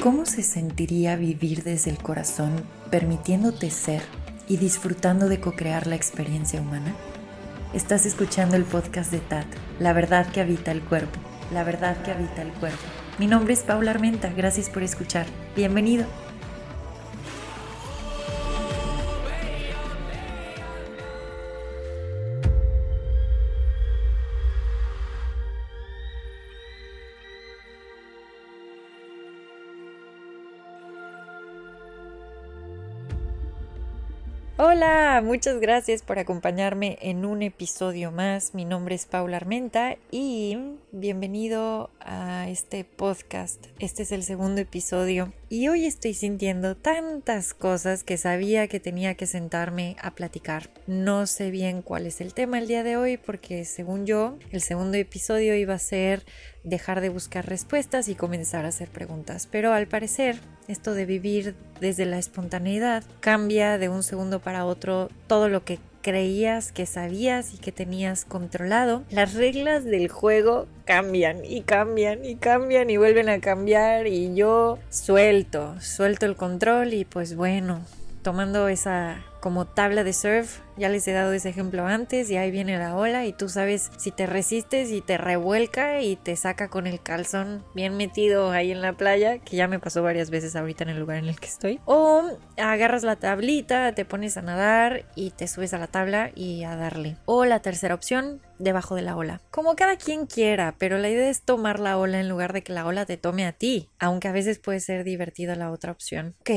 ¿Cómo se sentiría vivir desde el corazón, permitiéndote ser y disfrutando de co-crear la experiencia humana? Estás escuchando el podcast de TAT, La verdad que habita el cuerpo, la verdad que habita el cuerpo. Mi nombre es Paula Armenta, gracias por escuchar. Bienvenido. Hola, muchas gracias por acompañarme en un episodio más. Mi nombre es Paula Armenta y bienvenido a este podcast. Este es el segundo episodio y hoy estoy sintiendo tantas cosas que sabía que tenía que sentarme a platicar. No sé bien cuál es el tema el día de hoy porque según yo el segundo episodio iba a ser dejar de buscar respuestas y comenzar a hacer preguntas. Pero al parecer, esto de vivir desde la espontaneidad cambia de un segundo para otro todo lo que creías que sabías y que tenías controlado. Las reglas del juego cambian y cambian y cambian y vuelven a cambiar y yo suelto, suelto el control y pues bueno, tomando esa como tabla de surf. Ya les he dado ese ejemplo antes y ahí viene la ola y tú sabes si te resistes y te revuelca y te saca con el calzón bien metido ahí en la playa, que ya me pasó varias veces ahorita en el lugar en el que estoy. O agarras la tablita, te pones a nadar y te subes a la tabla y a darle. O la tercera opción, debajo de la ola. Como cada quien quiera, pero la idea es tomar la ola en lugar de que la ola te tome a ti, aunque a veces puede ser divertida la otra opción. Ok.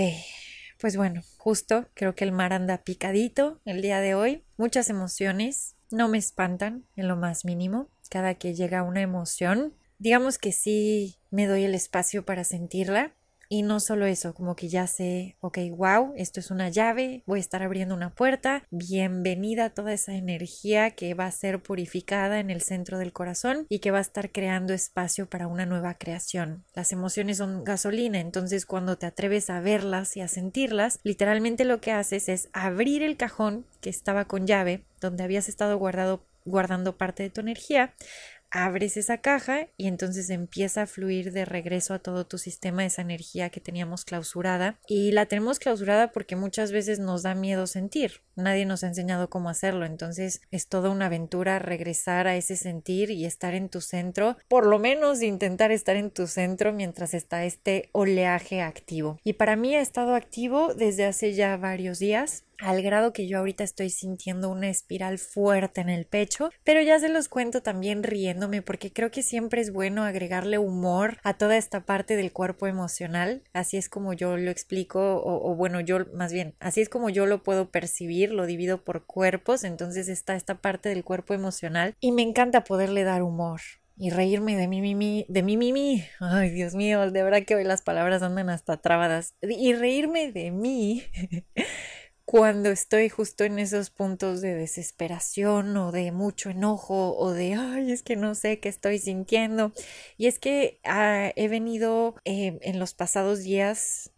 Pues bueno, justo creo que el mar anda picadito el día de hoy. Muchas emociones no me espantan en lo más mínimo. Cada que llega una emoción, digamos que sí me doy el espacio para sentirla, y no solo eso, como que ya sé, ok, wow, esto es una llave, voy a estar abriendo una puerta, bienvenida toda esa energía que va a ser purificada en el centro del corazón y que va a estar creando espacio para una nueva creación. Las emociones son gasolina, entonces cuando te atreves a verlas y a sentirlas, literalmente lo que haces es abrir el cajón que estaba con llave, donde habías estado guardado guardando parte de tu energía, abres esa caja y entonces empieza a fluir de regreso a todo tu sistema esa energía que teníamos clausurada. Y la tenemos clausurada porque muchas veces nos da miedo sentir nadie nos ha enseñado cómo hacerlo. Entonces es toda una aventura regresar a ese sentir y estar en tu centro por lo menos intentar estar en tu centro mientras está este oleaje activo. Y para mí ha estado activo desde hace ya varios días al grado que yo ahorita estoy sintiendo una espiral fuerte en el pecho, pero ya se los cuento también riéndome porque creo que siempre es bueno agregarle humor a toda esta parte del cuerpo emocional, así es como yo lo explico o, bueno, yo más bien, así es como yo lo puedo percibir, lo divido por cuerpos, entonces está esta parte del cuerpo emocional y me encanta poderle dar humor y reírme de mí, mí, de mí, mí, Ay, Dios mío, de verdad que hoy las palabras andan hasta trabadas. Y reírme de mí cuando estoy justo en esos puntos de desesperación o de mucho enojo o de, ay, es que no sé qué estoy sintiendo. Y es que ah, he venido eh, en los pasados días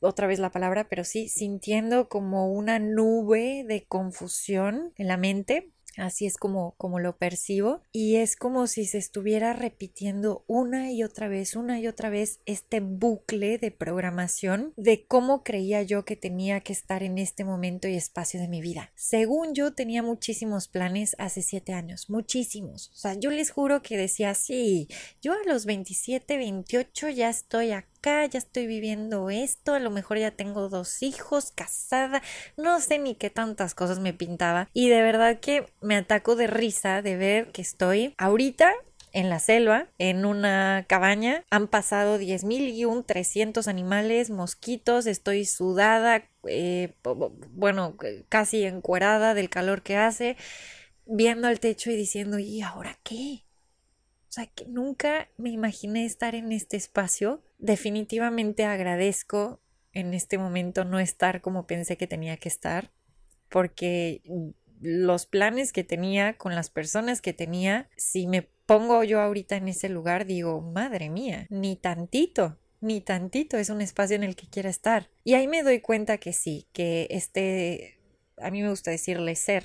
otra vez la palabra, pero sí, sintiendo como una nube de confusión en la mente Así es como, como lo percibo. Y es como si se estuviera repitiendo una y otra vez, una y otra vez este bucle de programación de cómo creía yo que tenía que estar en este momento y espacio de mi vida. Según yo tenía muchísimos planes hace siete años, muchísimos. O sea, yo les juro que decía, sí, yo a los 27, 28 ya estoy acá ya estoy viviendo esto, a lo mejor ya tengo dos hijos, casada, no sé ni qué tantas cosas me pintaba. Y de verdad que me ataco de risa de ver que estoy ahorita en la selva, en una cabaña. Han pasado diez mil y un 300 animales, mosquitos, estoy sudada, eh, bueno, casi encuerada del calor que hace, viendo al techo y diciendo, ¿y ahora qué? O sea, que nunca me imaginé estar en este espacio. Definitivamente agradezco en este momento no estar como pensé que tenía que estar, porque los planes que tenía con las personas que tenía, si me pongo yo ahorita en ese lugar, digo, madre mía, ni tantito, ni tantito es un espacio en el que quiera estar. Y ahí me doy cuenta que sí, que este, a mí me gusta decirle ser,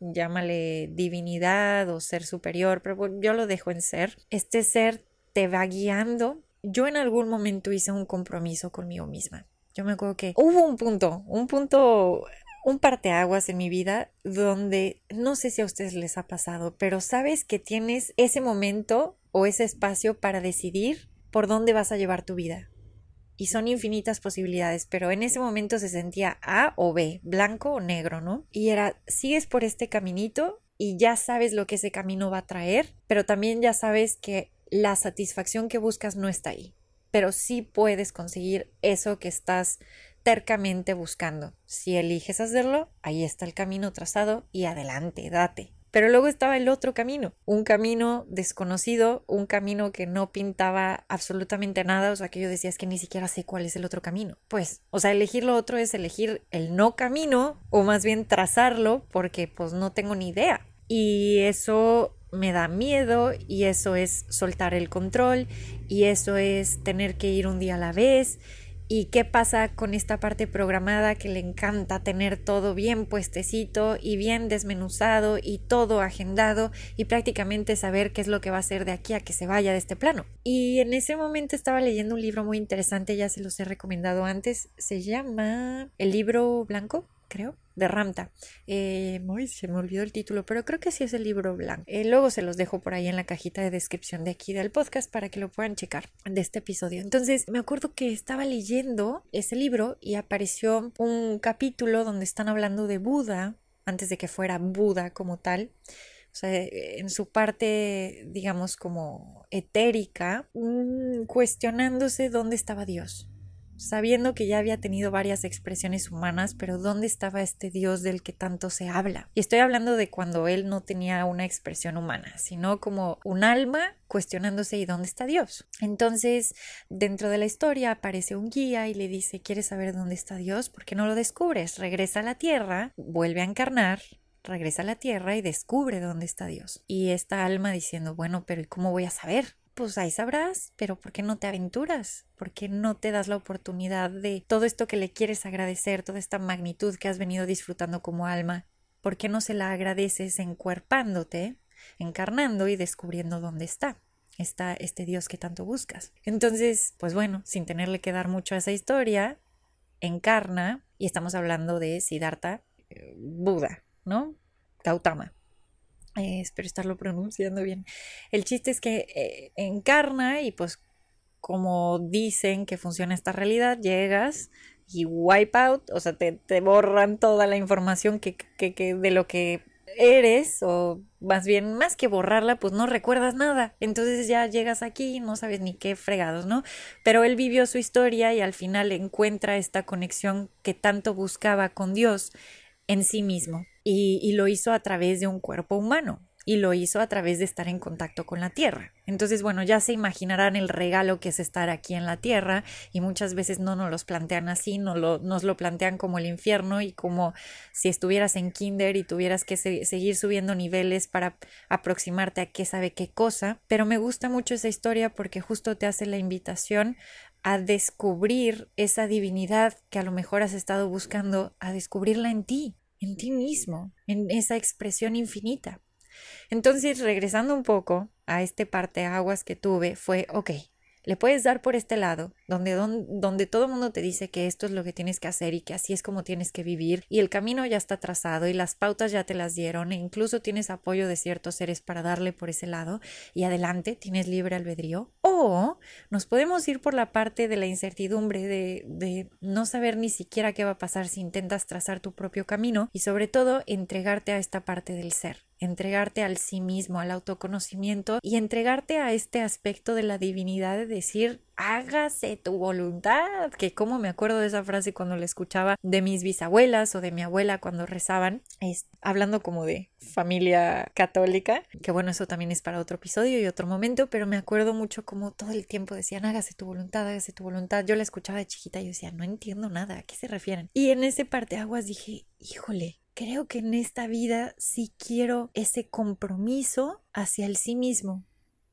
llámale divinidad o ser superior, pero yo lo dejo en ser. Este ser te va guiando yo en algún momento hice un compromiso conmigo misma. Yo me acuerdo que hubo un punto, un punto un parteaguas en mi vida donde no sé si a ustedes les ha pasado, pero sabes que tienes ese momento o ese espacio para decidir por dónde vas a llevar tu vida. Y son infinitas posibilidades, pero en ese momento se sentía A o B, blanco o negro, ¿no? Y era, sigues por este caminito y ya sabes lo que ese camino va a traer, pero también ya sabes que la satisfacción que buscas no está ahí, pero sí puedes conseguir eso que estás tercamente buscando. Si eliges hacerlo, ahí está el camino trazado y adelante, date. Pero luego estaba el otro camino, un camino desconocido, un camino que no pintaba absolutamente nada, o sea, que yo decía es que ni siquiera sé cuál es el otro camino. Pues, o sea, elegir lo otro es elegir el no camino o más bien trazarlo porque pues no tengo ni idea. Y eso me da miedo y eso es soltar el control y eso es tener que ir un día a la vez. ¿Y qué pasa con esta parte programada que le encanta tener todo bien puestecito y bien desmenuzado y todo agendado y prácticamente saber qué es lo que va a hacer de aquí a que se vaya de este plano? Y en ese momento estaba leyendo un libro muy interesante, ya se los he recomendado antes, se llama El libro blanco, creo de Ramta. Eh, se me olvidó el título, pero creo que sí es el libro blanco. Eh, luego se los dejo por ahí en la cajita de descripción de aquí del podcast para que lo puedan checar de este episodio. Entonces, me acuerdo que estaba leyendo ese libro y apareció un capítulo donde están hablando de Buda, antes de que fuera Buda como tal. O sea, en su parte, digamos, como etérica, cuestionándose dónde estaba Dios sabiendo que ya había tenido varias expresiones humanas, pero ¿dónde estaba este Dios del que tanto se habla? Y estoy hablando de cuando él no tenía una expresión humana, sino como un alma cuestionándose ¿y dónde está Dios? Entonces, dentro de la historia aparece un guía y le dice, ¿quieres saber dónde está Dios? ¿Por qué no lo descubres? Regresa a la tierra, vuelve a encarnar, regresa a la tierra y descubre dónde está Dios. Y esta alma diciendo, bueno, pero ¿y cómo voy a saber? Pues ahí sabrás, pero ¿por qué no te aventuras? ¿Por qué no te das la oportunidad de todo esto que le quieres agradecer, toda esta magnitud que has venido disfrutando como alma? ¿Por qué no se la agradeces encuerpándote, encarnando y descubriendo dónde está? Está este Dios que tanto buscas. Entonces, pues bueno, sin tenerle que dar mucho a esa historia, encarna, y estamos hablando de Siddhartha, eh, Buda, ¿no? Gautama. Eh, espero estarlo pronunciando bien. El chiste es que eh, encarna y pues como dicen que funciona esta realidad, llegas y wipe out, o sea, te, borran toda la información que, que, de lo que eres, o más bien, más que borrarla, pues no recuerdas nada. Entonces ya llegas aquí y no sabes ni qué fregados, ¿no? Pero él vivió su historia y al final encuentra esta conexión que tanto buscaba con Dios en sí mismo y, lo hizo a través de un cuerpo humano y lo hizo a través de estar en contacto con la tierra. Entonces, bueno, ya se imaginarán el regalo que es estar aquí en la tierra y muchas veces no nos los plantean así, no lo, nos lo plantean como el infierno y como si estuvieras en kinder y tuvieras que seguir subiendo niveles para aproximarte a qué sabe qué cosa. Pero me gusta mucho esa historia porque justo te hace la invitación a descubrir esa divinidad que a lo mejor has estado buscando, a descubrirla en ti, en ti mismo, en esa expresión infinita. Entonces, regresando un poco a este parte aguas que tuve, fue, ok, le puedes dar por este lado, donde, donde, todo el mundo te dice que esto es lo que tienes que hacer y que así es como tienes que vivir y el camino ya está trazado y las pautas ya te las dieron e incluso tienes apoyo de ciertos seres para darle por ese lado y adelante tienes libre albedrío. O nos podemos ir por la parte de la incertidumbre de, de no saber ni siquiera qué va a pasar si intentas trazar tu propio camino y sobre todo entregarte a esta parte del ser entregarte al sí mismo, al autoconocimiento y entregarte a este aspecto de la divinidad de decir hágase tu voluntad, que como me acuerdo de esa frase cuando la escuchaba de mis bisabuelas o de mi abuela cuando rezaban, es, hablando como de familia católica, que bueno, eso también es para otro episodio y otro momento, pero me acuerdo mucho como todo el tiempo decían hágase tu voluntad, hágase tu voluntad. Yo la escuchaba de chiquita y yo decía, no entiendo nada, ¿a qué se refieren? Y en ese parte aguas dije, híjole, creo que en esta vida sí quiero ese compromiso hacia el sí mismo.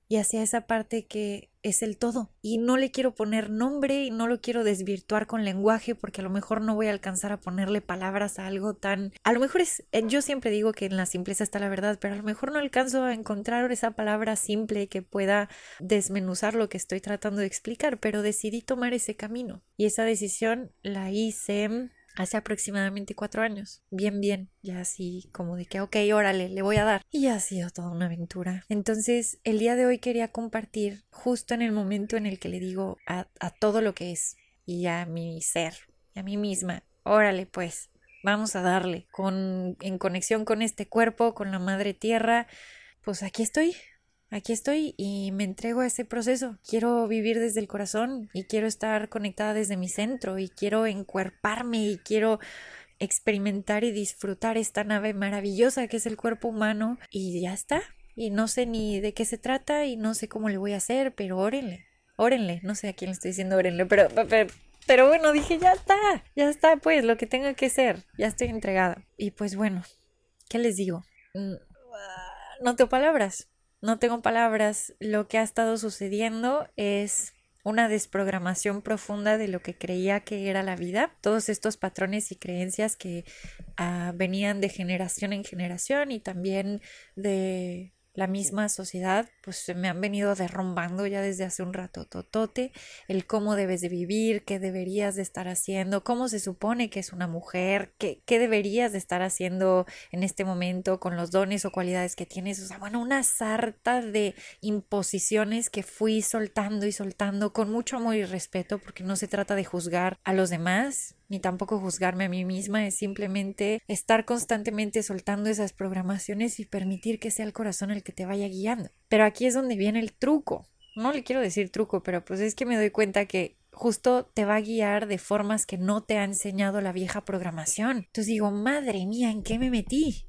y hacia esa parte que es el todo. Y no le quiero poner nombre y no lo quiero desvirtuar con lenguaje porque a lo mejor no voy a alcanzar a ponerle palabras a algo tan... A lo mejor es... Eh, yo siempre digo que en la simpleza está la verdad, pero a lo mejor no alcanzo a encontrar esa palabra simple que pueda desmenuzar lo que estoy tratando de explicar, pero decidí tomar ese camino. Y esa decisión la hice hace aproximadamente cuatro años. Bien, bien, ya así como de que, ok, órale, le voy a dar. Y ha sido toda una aventura. Entonces, el día de hoy quería compartir justo en el momento en el que le digo a, a todo lo que es y a mi ser, y a mí misma, órale pues, vamos a darle con, en conexión con este cuerpo, con la madre tierra, pues aquí estoy, aquí estoy y me entrego a ese proceso. Quiero vivir desde el corazón y quiero estar conectada desde mi centro y quiero encuerparme y quiero experimentar y disfrutar esta nave maravillosa que es el cuerpo humano y ya está. Y no sé ni de qué se trata y no sé cómo le voy a hacer, pero órenle, órenle, no sé a quién le estoy diciendo órenle, pero, bueno, dije ya está, ya está, pues lo que tenga que ser, ya estoy entregada. Y pues bueno, ¿qué les digo? Mm, no tengo palabras, no tengo palabras. Lo que ha estado sucediendo es una desprogramación profunda de lo que creía que era la vida, todos estos patrones y creencias que ah, venían de generación en generación y también de la misma sociedad, pues se me han venido derrumbando ya desde hace un rato totote, el cómo debes de vivir, qué deberías de estar haciendo, cómo se supone que es una mujer, qué, qué deberías de estar haciendo en este momento con los dones o cualidades que tienes, o sea, bueno, una sarta de imposiciones que fui soltando y soltando con mucho amor y respeto, porque no se trata de juzgar a los demás, ni tampoco juzgarme a mí misma, es simplemente estar constantemente soltando esas programaciones y permitir que sea el corazón el que te vaya guiando. Pero aquí es donde viene el truco. No le quiero decir truco, pero pues es que me doy cuenta que justo te va a guiar de formas que no te ha enseñado la vieja programación. Entonces digo, madre mía, ¿en qué me metí?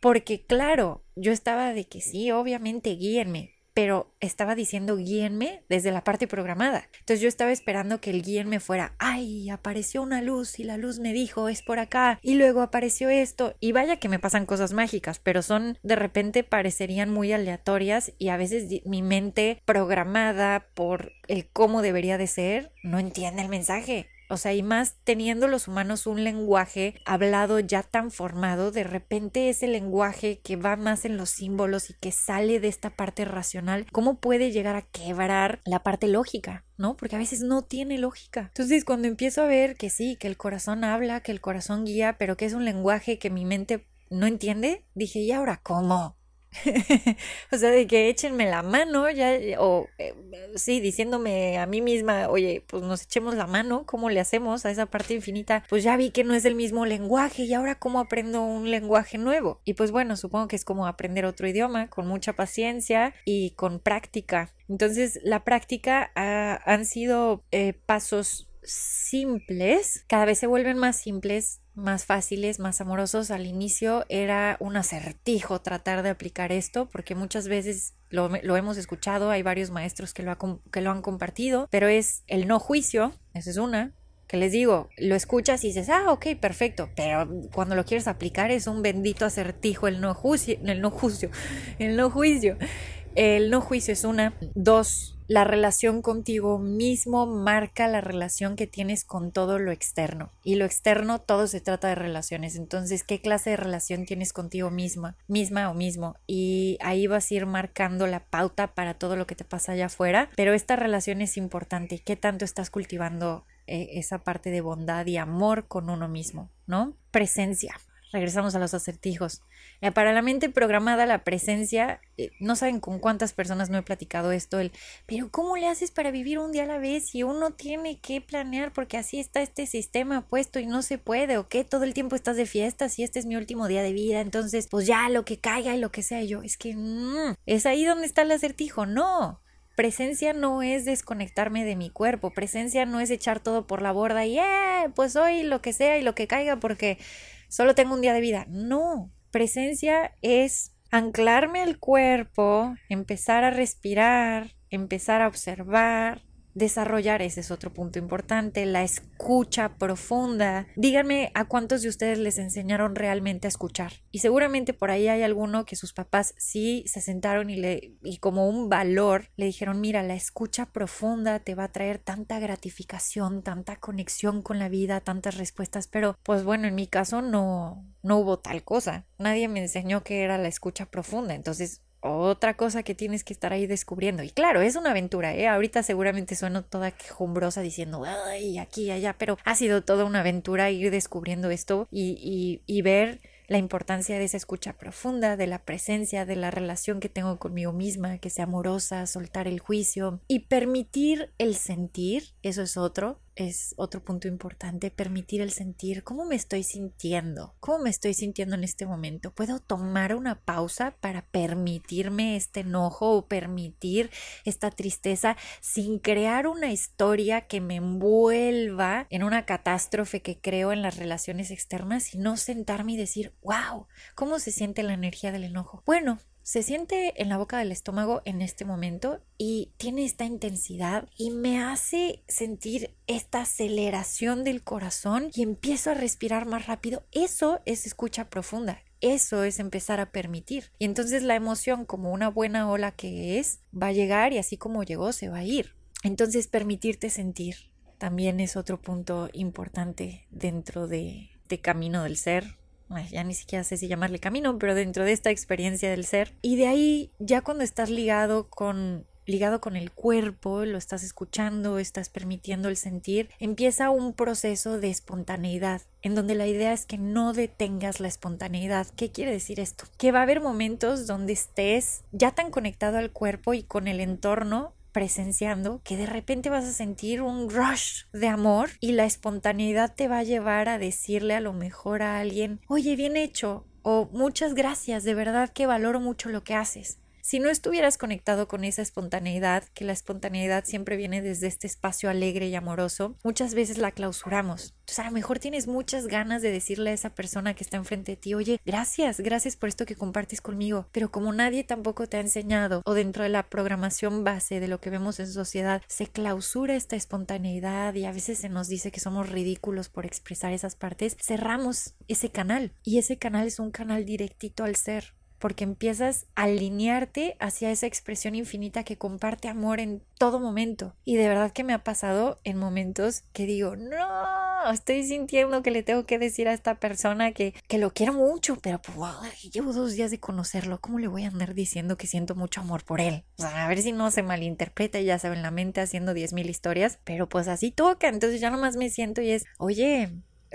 Porque claro, yo estaba de que sí, obviamente guíenme, pero estaba diciendo guíenme desde la parte programada. Entonces yo estaba esperando que el guíenme fuera, ay, apareció una luz y la luz me dijo es por acá y luego apareció esto y vaya que me pasan cosas mágicas, pero son de repente parecerían muy aleatorias y a veces mi mente programada por el cómo debería de ser no entiende el mensaje. O sea, y más teniendo los humanos un lenguaje hablado ya tan formado, de repente ese lenguaje que va más en los símbolos y que sale de esta parte racional, ¿cómo puede llegar a quebrar la parte lógica? ¿no? Porque a veces no tiene lógica. Entonces, cuando empiezo a ver que sí, que el corazón habla, que el corazón guía, pero que es un lenguaje que mi mente no entiende, dije, ¿y ahora cómo? o sea, de que échenme la mano, ya, o eh, sí, diciéndome a mí misma, oye, pues nos echemos la mano, ¿cómo le hacemos a esa parte infinita? Pues ya vi que no es el mismo lenguaje y ahora cómo aprendo un lenguaje nuevo. Y pues bueno, supongo que es como aprender otro idioma con mucha paciencia y con práctica. Entonces, la práctica ha, han sido eh, pasos simples, cada vez se vuelven más simples más fáciles, más amorosos. Al inicio era un acertijo tratar de aplicar esto, porque muchas veces lo, hemos escuchado, hay varios maestros que lo, que lo han compartido, pero es el no juicio, esa es una, que les digo, lo escuchas y dices, ah, ok, perfecto, pero cuando lo quieres aplicar es un bendito acertijo, el no juicio, el no juicio, el no juicio. El no juicio es una. Dos, la relación contigo mismo marca la relación que tienes con todo lo externo. Y lo externo todo se trata de relaciones. Entonces, ¿qué clase de relación tienes contigo misma, misma o mismo? Y ahí vas a ir marcando la pauta para todo lo que te pasa allá afuera. Pero esta relación es importante. ¿Qué tanto estás cultivando eh, esa parte de bondad y amor con uno mismo? ¿No? Presencia regresamos a los acertijos. Eh, para la mente programada, la presencia, eh, no saben con cuántas personas no he platicado esto, el, pero ¿cómo le haces para vivir un día a la vez si uno tiene que planear porque así está este sistema puesto y no se puede o qué? todo el tiempo estás de fiestas y este es mi último día de vida, entonces pues ya lo que caiga y lo que sea yo, es que mm, es ahí donde está el acertijo, no. Presencia no es desconectarme de mi cuerpo, presencia no es echar todo por la borda y eh, pues hoy lo que sea y lo que caiga porque solo tengo un día de vida. No, presencia es anclarme al cuerpo, empezar a respirar, empezar a observar, desarrollar, ese es otro punto importante, la escucha profunda. Díganme a cuántos de ustedes les enseñaron realmente a escuchar. Y seguramente por ahí hay alguno que sus papás sí se sentaron y le y como un valor le dijeron, "Mira, la escucha profunda te va a traer tanta gratificación, tanta conexión con la vida, tantas respuestas", pero pues bueno, en mi caso no no hubo tal cosa. Nadie me enseñó que era la escucha profunda. Entonces, otra cosa que tienes que estar ahí descubriendo. Y claro, es una aventura, ¿eh? Ahorita seguramente sueno toda quejumbrosa diciendo, ay, aquí, allá, pero ha sido toda una aventura ir descubriendo esto y, y, y ver la importancia de esa escucha profunda, de la presencia, de la relación que tengo conmigo misma, que sea amorosa, soltar el juicio y permitir el sentir, eso es otro, es otro punto importante, permitir el sentir cómo me estoy sintiendo, cómo me estoy sintiendo en este momento. Puedo tomar una pausa para permitirme este enojo o permitir esta tristeza sin crear una historia que me envuelva en una catástrofe que creo en las relaciones externas y no sentarme y decir, wow, ¿cómo se siente la energía del enojo? Bueno, se siente en la boca del estómago en este momento y tiene esta intensidad y me hace sentir esta aceleración del corazón y empiezo a respirar más rápido. Eso es escucha profunda. Eso es empezar a permitir. Y entonces la emoción, como una buena ola que es, va a llegar y así como llegó, se va a ir. Entonces permitirte sentir también es otro punto importante dentro de, camino del ser ya ni siquiera sé si llamarle camino, pero dentro de esta experiencia del ser. Y de ahí, ya cuando estás ligado con ligado con el cuerpo, lo estás escuchando, estás permitiendo el sentir, empieza un proceso de espontaneidad, en donde la idea es que no detengas la espontaneidad. ¿Qué quiere decir esto? Que va a haber momentos donde estés ya tan conectado al cuerpo y con el entorno presenciando que de repente vas a sentir un rush de amor y la espontaneidad te va a llevar a decirle a lo mejor a alguien, oye, bien hecho, o muchas gracias, de verdad que valoro mucho lo que haces. Si no estuvieras conectado con esa espontaneidad, que la espontaneidad siempre viene desde este espacio alegre y amoroso, muchas veces la clausuramos. Entonces a lo mejor tienes muchas ganas de decirle a esa persona que está enfrente de ti, oye, gracias, gracias por esto que compartes conmigo, pero como nadie tampoco te ha enseñado o dentro de la programación base de lo que vemos en sociedad, se clausura esta espontaneidad y a veces se nos dice que somos ridículos por expresar esas partes, cerramos ese canal y ese canal es un canal directito al ser porque empiezas a alinearte hacia esa expresión infinita que comparte amor en todo momento. Y de verdad que me ha pasado en momentos que digo, no, estoy sintiendo que le tengo que decir a esta persona que, que lo quiero mucho, pero pues, llevo dos días de conocerlo, ¿cómo le voy a andar diciendo que siento mucho amor por él? a ver si no se malinterpreta ya saben la mente haciendo mil historias, pero pues así toca, entonces ya nomás me siento y es, oye,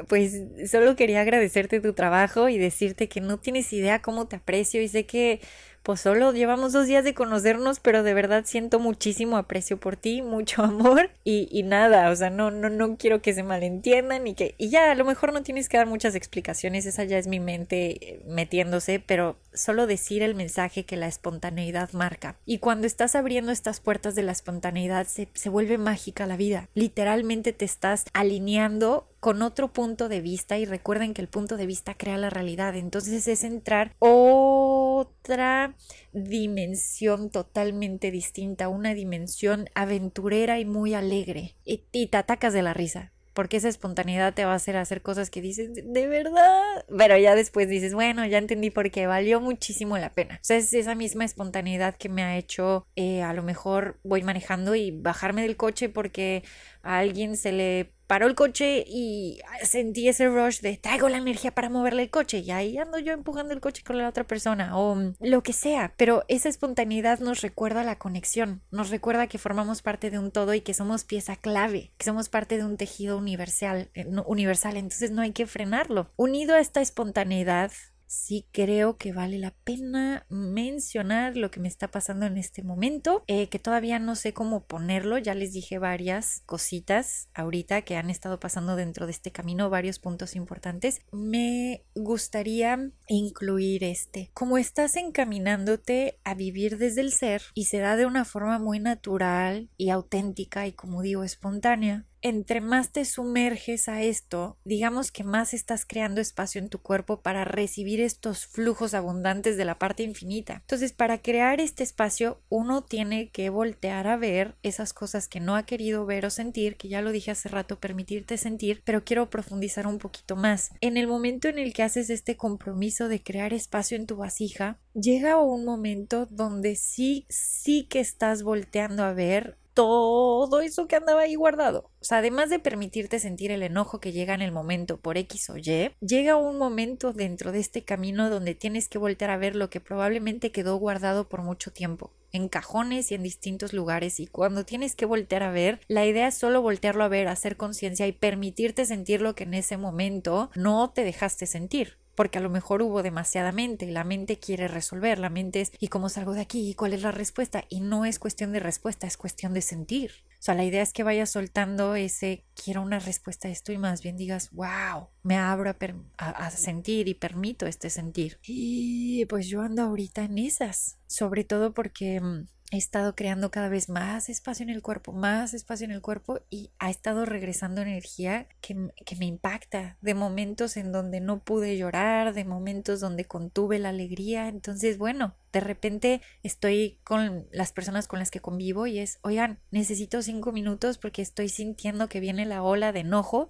pues solo quería agradecerte tu trabajo y decirte que no tienes idea cómo te aprecio y sé que pues solo llevamos dos días de conocernos, pero de verdad siento muchísimo aprecio por ti, mucho amor y, y nada, o sea, no, no, no quiero que se malentiendan y que, y ya, a lo mejor no tienes que dar muchas explicaciones, esa ya es mi mente metiéndose, pero solo decir el mensaje que la espontaneidad marca. Y cuando estás abriendo estas puertas de la espontaneidad, se, se vuelve mágica la vida. Literalmente te estás alineando con otro punto de vista y recuerden que el punto de vista crea la realidad. Entonces es entrar otra dimensión totalmente distinta, una dimensión aventurera y muy alegre. Y, te atacas de la risa porque esa espontaneidad te va a hacer hacer cosas que dices, de verdad, pero ya después dices, bueno, ya entendí por qué valió muchísimo la pena. O sea, es esa misma espontaneidad que me ha hecho, eh, a lo mejor voy manejando y bajarme del coche porque a alguien se le paró el coche y sentí ese rush de traigo la energía para moverle el coche y ahí ando yo empujando el coche con la otra persona o lo que sea, pero esa espontaneidad nos recuerda la conexión, nos recuerda que formamos parte de un todo y que somos pieza clave, que somos parte de un tejido universal, eh, universal, entonces no hay que frenarlo. Unido a esta espontaneidad sí creo que vale la pena mencionar lo que me está pasando en este momento, eh, que todavía no sé cómo ponerlo, ya les dije varias cositas ahorita que han estado pasando dentro de este camino, varios puntos importantes. Me gustaría incluir este, como estás encaminándote a vivir desde el ser y se da de una forma muy natural y auténtica y como digo espontánea, entre más te sumerges a esto, digamos que más estás creando espacio en tu cuerpo para recibir estos flujos abundantes de la parte infinita. Entonces, para crear este espacio, uno tiene que voltear a ver esas cosas que no ha querido ver o sentir, que ya lo dije hace rato, permitirte sentir, pero quiero profundizar un poquito más. En el momento en el que haces este compromiso de crear espacio en tu vasija, llega un momento donde sí, sí que estás volteando a ver todo eso que andaba ahí guardado. O sea, además de permitirte sentir el enojo que llega en el momento por X o Y, llega un momento dentro de este camino donde tienes que voltear a ver lo que probablemente quedó guardado por mucho tiempo en cajones y en distintos lugares y cuando tienes que voltear a ver, la idea es solo voltearlo a ver, hacer conciencia y permitirte sentir lo que en ese momento no te dejaste sentir porque a lo mejor hubo demasiada mente, la mente quiere resolver, la mente es ¿y cómo salgo de aquí? ¿Y cuál es la respuesta? Y no es cuestión de respuesta, es cuestión de sentir. O sea, la idea es que vayas soltando ese quiero una respuesta a esto y más bien digas, wow, me abro a, a, sentir y permito este sentir. Y pues yo ando ahorita en esas, sobre todo porque mm, he estado creando cada vez más espacio en el cuerpo, más espacio en el cuerpo y ha estado regresando energía que, que, me impacta, de momentos en donde no pude llorar, de momentos donde contuve la alegría. Entonces, bueno, de repente estoy con las personas con las que convivo y es, oigan, necesito cinco minutos porque estoy sintiendo que viene la ola de enojo.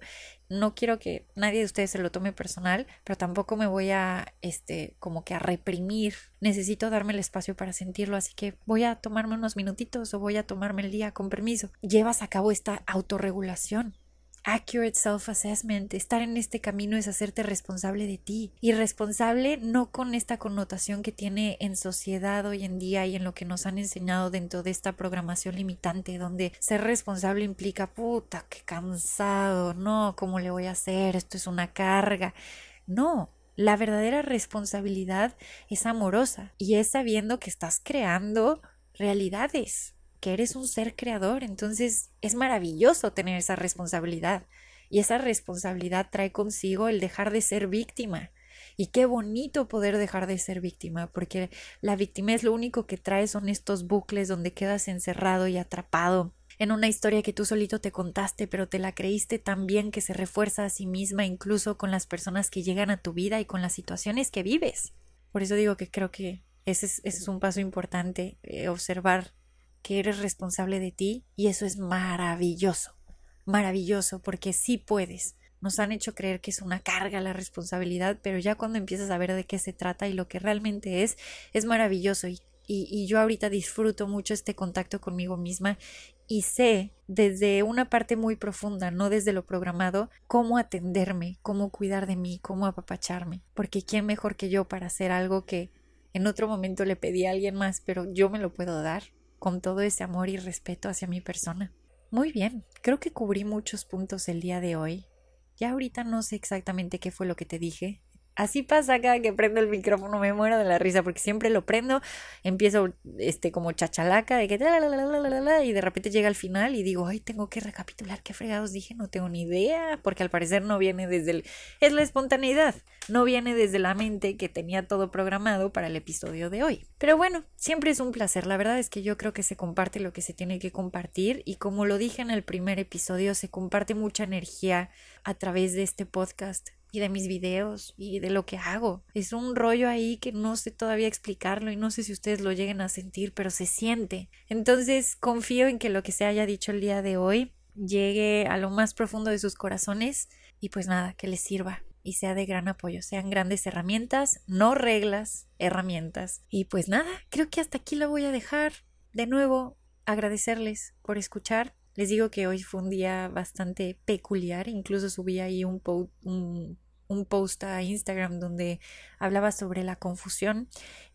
No quiero que nadie de ustedes se lo tome personal, pero tampoco me voy a, este, como que a reprimir. Necesito darme el espacio para sentirlo, así que voy a tomarme unos minutitos o voy a tomarme el día con permiso. Llevas a cabo esta autorregulación accurate self-assessment, estar en este camino es hacerte responsable de ti y responsable no con esta connotación que tiene en sociedad hoy en día y en lo que nos han enseñado dentro de esta programación limitante donde ser responsable implica puta, qué cansado, no, ¿cómo le voy a hacer? Esto es una carga. No, la verdadera responsabilidad es amorosa y es sabiendo que estás creando realidades que eres un ser creador, entonces es maravilloso tener esa responsabilidad. Y esa responsabilidad trae consigo el dejar de ser víctima. Y qué bonito poder dejar de ser víctima, porque la víctima es lo único que trae son estos bucles donde quedas encerrado y atrapado en una historia que tú solito te contaste, pero te la creíste tan bien que se refuerza a sí misma incluso con las personas que llegan a tu vida y con las situaciones que vives. Por eso digo que creo que ese es, un paso importante, eh, observar que eres responsable de ti y eso es maravilloso, maravilloso porque sí puedes. Nos han hecho creer que es una carga la responsabilidad, pero ya cuando empiezas a ver de qué se trata y lo que realmente es, es maravilloso y, y, yo ahorita disfruto mucho este contacto conmigo misma y sé desde una parte muy profunda, no desde lo programado, cómo atenderme, cómo cuidar de mí, cómo apapacharme, porque quién mejor que yo para hacer algo que en otro momento le pedí a alguien más, pero yo me lo puedo dar con todo ese amor y respeto hacia mi persona. Muy bien, creo que cubrí muchos puntos el día de hoy. Ya ahorita no sé exactamente qué fue lo que te dije, Así pasa cada que prendo el micrófono, me muero de la risa porque siempre lo prendo, empiezo este como chachalaca de que y de repente llega al final y digo, ay, tengo que recapitular qué fregados dije, no tengo ni idea, porque al parecer no viene desde el es la espontaneidad, no viene desde la mente que tenía todo programado para el episodio de hoy. Pero bueno, siempre es un placer, la verdad es que yo creo que se comparte lo que se tiene que compartir y como lo dije en el primer episodio, se comparte mucha energía a través de este podcast y de mis videos y de lo que hago. Es un rollo ahí que no sé todavía explicarlo y no sé si ustedes lo lleguen a sentir, pero se siente. Entonces confío en que lo que se haya dicho el día de hoy llegue a lo más profundo de sus corazones y pues nada, que les sirva y sea de gran apoyo, sean grandes herramientas, no reglas, herramientas. Y pues nada, creo que hasta aquí lo voy a dejar. De nuevo, agradecerles por escuchar. Les digo que hoy fue un día bastante peculiar, incluso subí ahí un, un un post a Instagram donde hablaba sobre la confusión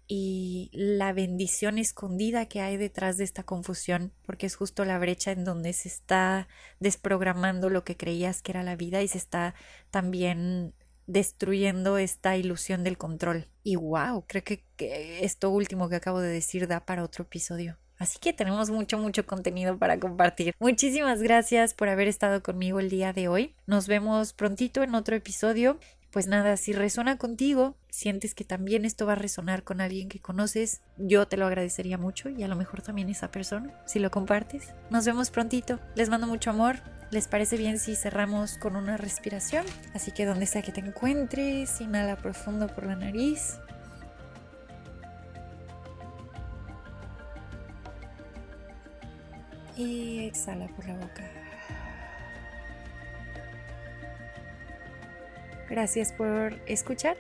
y la bendición escondida que hay detrás de esta confusión, porque es justo la brecha en donde se está desprogramando lo que creías que era la vida y se está también destruyendo esta ilusión del control. Y wow, creo que, que esto último que acabo de decir da para otro episodio. Así que tenemos mucho, mucho contenido para compartir. Muchísimas gracias por haber estado conmigo el día de hoy. Nos vemos prontito en otro episodio. Pues nada, si resuena contigo, sientes que también esto va a resonar con alguien que conoces, yo te lo agradecería mucho y a lo mejor también esa persona, si lo compartes. Nos vemos prontito. Les mando mucho amor. ¿Les parece bien si cerramos con una respiración? Así que donde sea que te encuentres, inhala profundo por la nariz. Y exhala por la boca. Gracias por escuchar